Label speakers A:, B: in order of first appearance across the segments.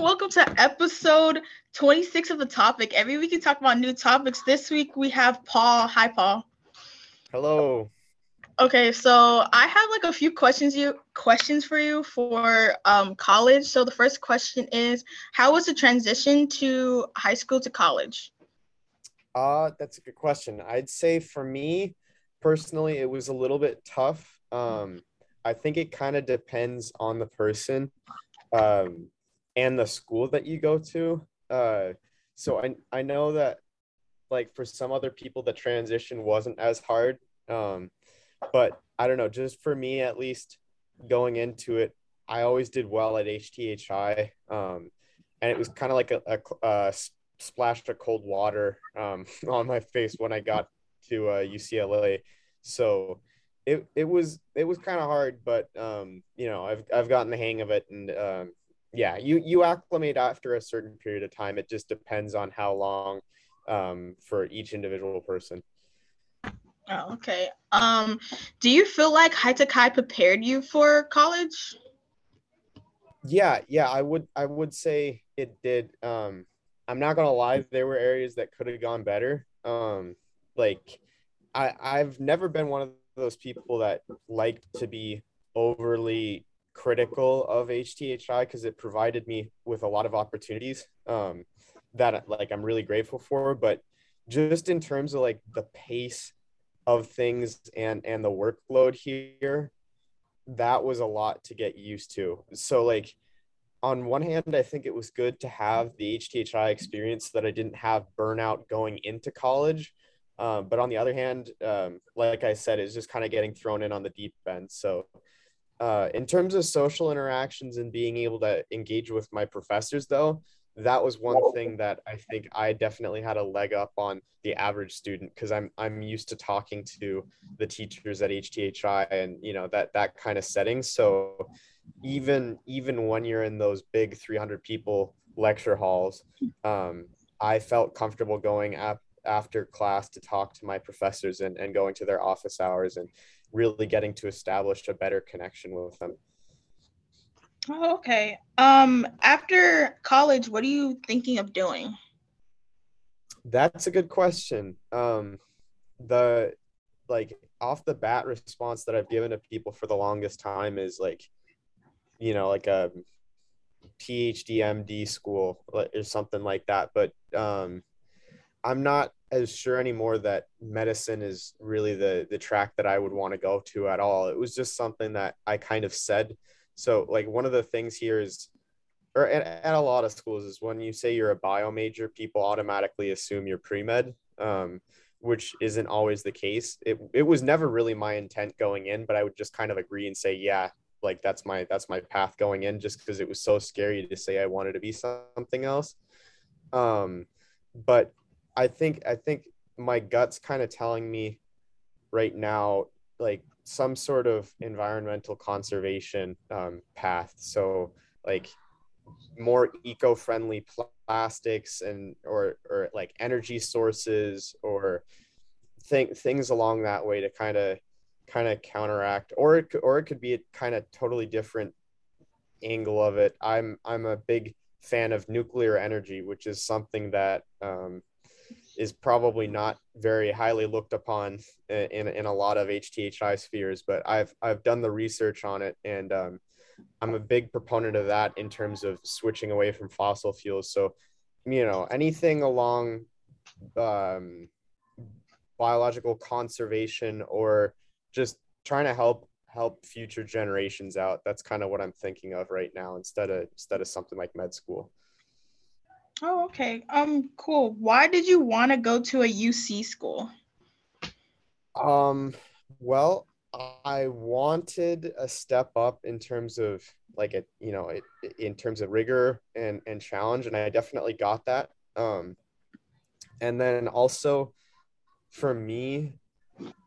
A: welcome to episode 26 of the topic. Every week we talk about new topics. This week we have Paul. Hi, Paul.
B: Hello.
A: Okay, so I have like a few questions you questions for you for um, college. So the first question is, how was the transition to high school to college?
B: Uh, that's a good question. I'd say for me personally, it was a little bit tough. Um, I think it kind of depends on the person um, and the school that you go to. Uh, so I, I know that like for some other people, the transition wasn't as hard. Um, but I don't know, just for me at least going into it, I always did well at HTHI. Um, and it was kind of like a, a, a splashed of cold water um, on my face when I got to uh, UCLA. So it, it was it was kind of hard, but um, you know I've I've gotten the hang of it, and um, yeah, you you acclimate after a certain period of time. It just depends on how long um, for each individual person.
A: Oh, okay. Um, do you feel like High prepared you for college?
B: Yeah, yeah, I would I would say it did. Um, I'm not gonna lie, there were areas that could have gone better. Um, like I I've never been one of those people that like to be overly critical of HTHI because it provided me with a lot of opportunities um, that like I'm really grateful for. But just in terms of like the pace of things and and the workload here, that was a lot to get used to. So like on one hand, I think it was good to have the HTHI experience so that I didn't have burnout going into college. Um, but on the other hand, um, like I said, it's just kind of getting thrown in on the deep end. So, uh, in terms of social interactions and being able to engage with my professors, though, that was one thing that I think I definitely had a leg up on the average student because I'm I'm used to talking to the teachers at HTHI and you know that that kind of setting. So even even when you're in those big 300 people lecture halls um, i felt comfortable going up after class to talk to my professors and, and going to their office hours and really getting to establish a better connection with them.
A: Oh, okay. Um after college what are you thinking of doing?
B: That's a good question. Um the like off the bat response that i've given to people for the longest time is like you know, like a PhD MD school or something like that. But um, I'm not as sure anymore that medicine is really the the track that I would want to go to at all. It was just something that I kind of said. So like one of the things here is or at, at a lot of schools is when you say you're a bio major, people automatically assume you're pre-med. Um, which isn't always the case. It, it was never really my intent going in, but I would just kind of agree and say, yeah, like that's my that's my path going in just because it was so scary to say I wanted to be something else. Um, but I think I think my gut's kind of telling me right now like some sort of environmental conservation um, path. So like more eco-friendly plastics and or or like energy sources or think things along that way to kind of kind of counteract or it or it could be a kind of totally different angle of it i'm i'm a big fan of nuclear energy which is something that um, is probably not very highly looked upon in, in a lot of HTHI spheres, but I've I've done the research on it, and um, I'm a big proponent of that in terms of switching away from fossil fuels. So, you know, anything along um, biological conservation or just trying to help help future generations out. That's kind of what I'm thinking of right now instead of instead of something like med school.
A: Oh, okay. Um, cool. Why did you want to go to a UC school?
B: Um, well, I wanted a step up in terms of like it, you know, it, in terms of rigor and and challenge, and I definitely got that. Um, and then also for me,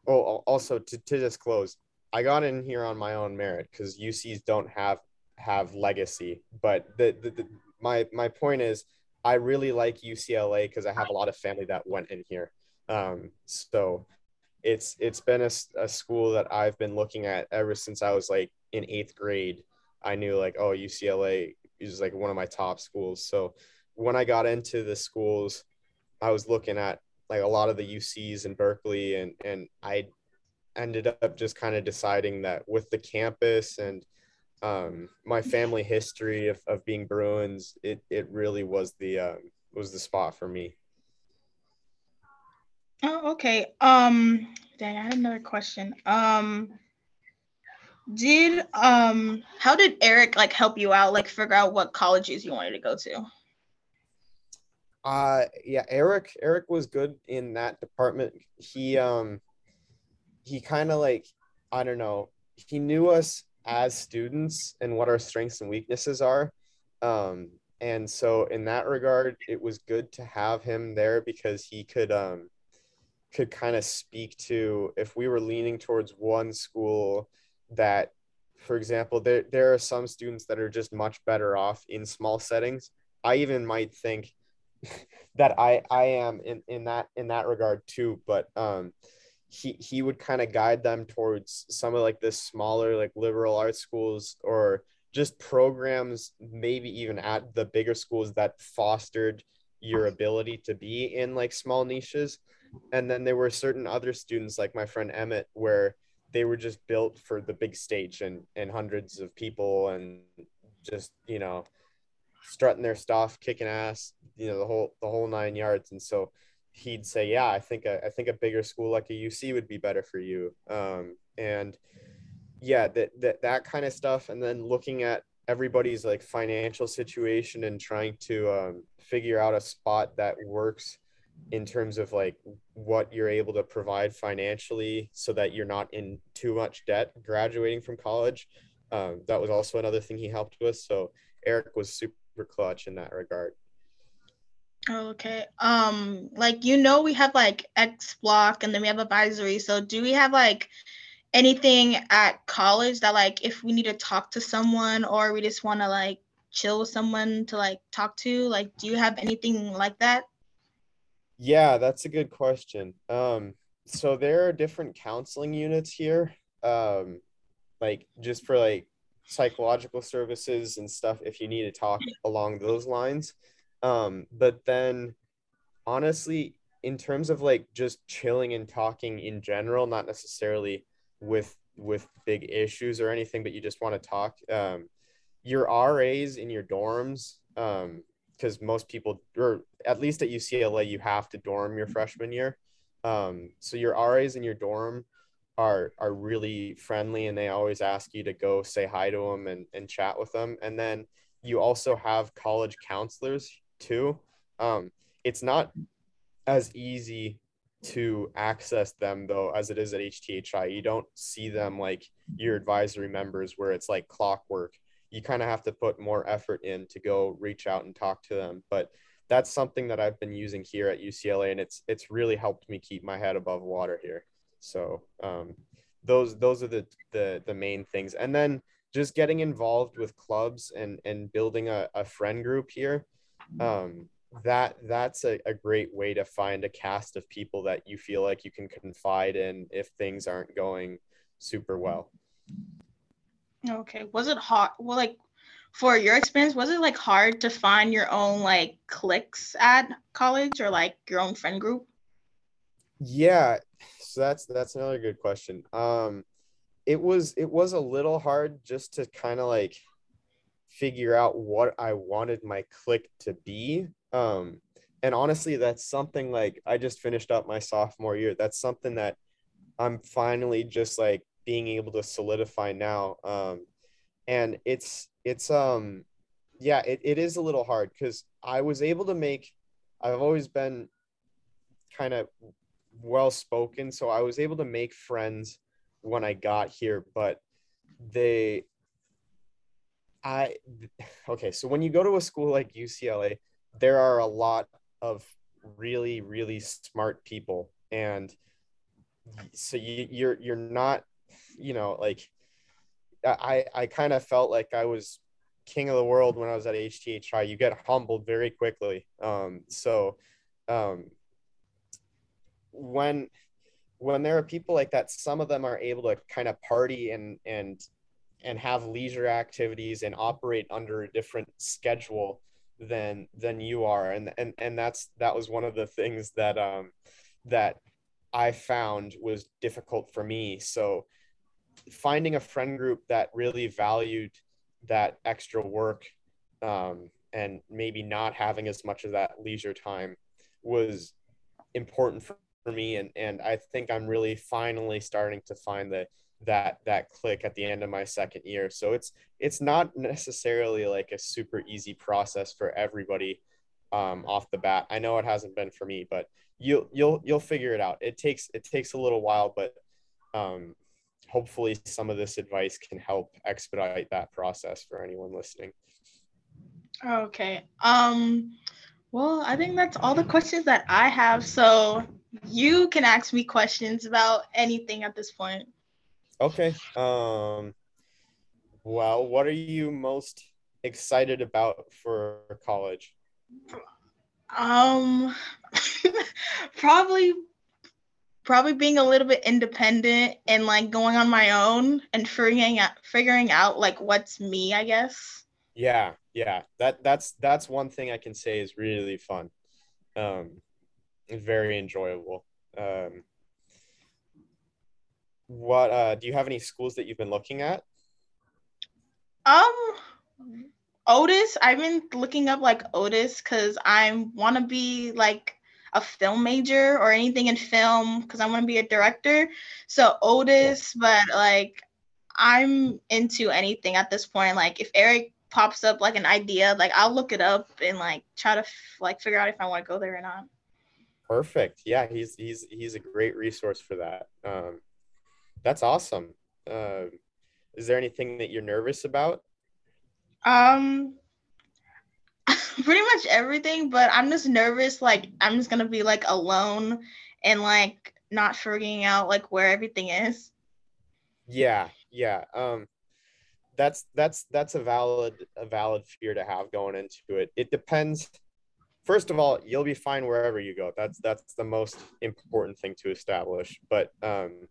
B: oh also to, to disclose i got in here on my own merit because ucs don't have have legacy but the, the, the my my point is i really like ucla because i have a lot of family that went in here um so it's it's been a, a school that i've been looking at ever since i was like in eighth grade i knew like oh ucla is like one of my top schools. So when I got into the schools, I was looking at like a lot of the UCs in Berkeley, and and I ended up just kind of deciding that with the campus and um, my family history of, of being Bruins, it, it really was the um, was the spot for me.
A: Oh, okay. Um, dang, I had another question. Um, did um, how did Eric like help you out, like figure out what colleges you wanted to go to?
B: Uh, yeah, Eric. Eric was good in that department. He um, he kind of like I don't know. He knew us as students and what our strengths and weaknesses are. Um, and so in that regard, it was good to have him there because he could um, could kind of speak to if we were leaning towards one school that, for example, there there are some students that are just much better off in small settings. I even might think that I I am in in that in that regard too, but um, he he would kind of guide them towards some of like the smaller like liberal arts schools or just programs maybe even at the bigger schools that fostered your ability to be in like small niches. And then there were certain other students like my friend emmett where they were just built for the big stage and and hundreds of people and just you know strutting their stuff kicking ass you know the whole the whole nine yards. And so he'd say, "Yeah, I think a, I think a bigger school like a UC would be better for you." Um, and yeah, that that that kind of stuff, and then looking at everybody's like financial situation and trying to um, figure out a spot that works in terms of like what you're able to provide financially so that you're not in too much debt graduating from college um, that was also another thing he helped with so eric was super clutch in that regard
A: Oh, okay. Um, like you know, we have like X block and then we have advisory. So do we have like anything at college that like if we need to talk to someone or we just want to like chill with someone to like talk to, like do you have anything like that?
B: Yeah, that's a good question. Um, so there are different counseling units here. Um, like just for like psychological services and stuff if you need to talk along those lines. Um, but then honestly, in terms of like just chilling and talking in general, not necessarily with with big issues or anything, but you just want to talk. Um, your RAs in your dorms, um, because most people, or at least at UCLA, you have to dorm your freshman year. Um, so your RAs in your dorm are are really friendly, and they always ask you to go say hi to them and and chat with them. And then you also have college counselors too. Um, it's not as easy to access them though as it is at HTHI. You don't see them like your advisory members where it's like clockwork. You kind of have to put more effort in to go reach out and talk to them. But that's something that I've been using here at UCLA, and it's it's really helped me keep my head above water here. So um, those those are the, the the main things, and then just getting involved with clubs and and building a, a friend group here um, that that's a, a great way to find a cast of people that you feel like you can confide in if things aren't going super well.
A: Okay was it hard well like for your experience was it like hard to find your own like cliques at college or like your own friend group?
B: Yeah so that's that's another good question. Um it was it was a little hard just to kind of like figure out what I wanted my clique to be. Um, and honestly, that's something like I just finished up my sophomore year. That's something that I'm finally just like being able to solidify now. Um, and it's it's um yeah, it, it is a little hard because I was able to make I've always been kind of well spoken, so I was able to make friends when I got here, but they I okay, so when you go to a school like UCLA, there are a lot of really really smart people and so you you're you're not you know like I I kind of felt like I was king of the world when I was at HTHI. You get humbled very quickly. Um, so um, when when there are people like that, some of them are able to kind of party and and and have leisure activities and operate under a different schedule than than you are. And and and that's that was one of the things that um that I found was difficult for me. So finding a friend group that really valued that extra work um, and maybe not having as much of that leisure time was important for, for me. And and I think I'm really finally starting to find the that that click at the end of my second year. So it's it's not necessarily like a super easy process for everybody um, off the bat. I know it hasn't been for me but you'll you'll you'll figure it out. It takes it takes a little while but um, hopefully some of this advice can help expedite that process for anyone listening.
A: Okay um well i think that's all the questions that i have. So you can ask me questions about anything at this point
B: okay um well what are you most excited about for college
A: um probably probably being a little bit independent and like going on my own and figuring out figuring out like what's me, I guess.
B: Yeah, yeah. That that's that's one thing I can say is really fun. Um very enjoyable. Um what uh do you have any schools that you've been looking at?
A: Um Otis, I've been looking up like Otis because I want to be like a film major or anything in film because I want to be a director. So Otis, but like I'm into anything at this point. Like if Eric pops up like an idea, like I'll look it up and like try to f- like figure out if I want to go there or not.
B: Perfect. Yeah, he's he's he's a great resource for that. Um, that's awesome. Uh, is there anything that you're nervous about?
A: Um, pretty much everything, but I'm just nervous. Like I'm just gonna be like alone and like not figuring out like where everything is.
B: Yeah, yeah. Um, that's that's that's a valid a valid fear to have going into it. It depends. First of all, you'll be fine wherever you go. That's that's the most important thing to establish. But um,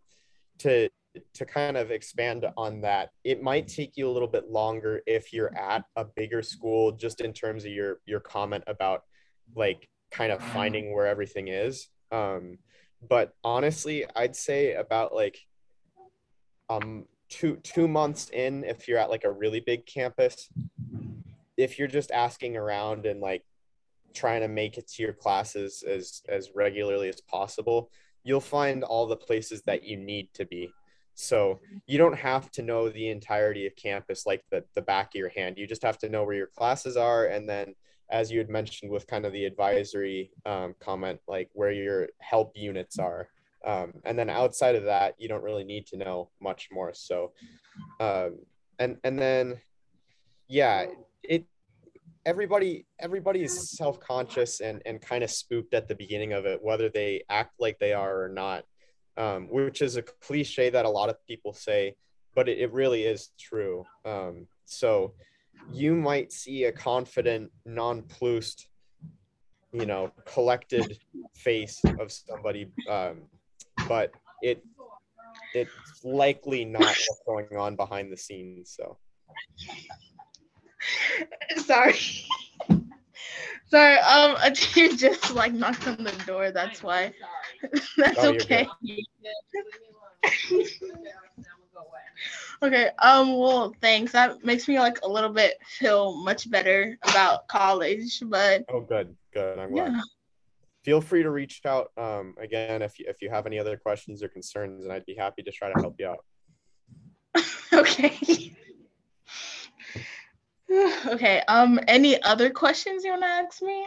B: to to kind of expand on that, it might take you a little bit longer if you're at a bigger school, just in terms of your your comment about like kind of finding where everything is. Um, but honestly, I'd say about like um two two months in, if you're at like a really big campus, if you're just asking around and like trying to make it to your classes as as regularly as possible, you'll find all the places that you need to be so you don't have to know the entirety of campus like the, the back of your hand. You just have to know where your classes are. And then, as you had mentioned with kind of the advisory um, comment, like where your help units are. Um, and then outside of that, you don't really need to know much more. So, um, and and then, yeah, it everybody everybody is self-conscious and and kind of spooked at the beginning of it, whether they act like they are or not um, which is a cliche that a lot of people say, but it, it really is true. Um, so you might see a confident, nonplussed, you know, collected face of somebody, um, but it it's likely not what's going on behind the scenes. So
A: sorry. Sorry, um, a team just like knocked on the door. That's why. That's oh, okay. okay. Um. Well, thanks. That makes me like a little bit feel much better about college. But
B: oh, good, good. I'm glad. Yeah. Feel free to reach out um, again if you, if you have any other questions or concerns, and I'd be happy to try to help you out.
A: okay. okay. Um. Any other questions you want to ask me?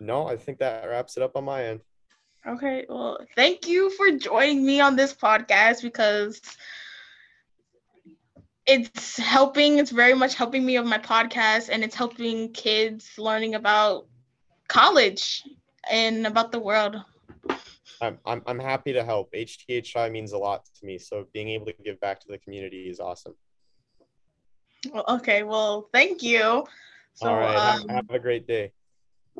B: No, I think that wraps it up on my end.
A: Okay, well, thank you for joining me on this podcast because it's helping, it's very much helping me with my podcast and it's helping kids learning about college and about the world.
B: I'm, I'm, I'm happy to help. HTHI means a lot to me. So being able to give back to the community is awesome.
A: Well, okay, well, thank you.
B: So, All right, um, have a great day.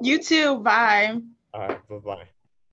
A: You too. Bye.
B: All right, bye bye.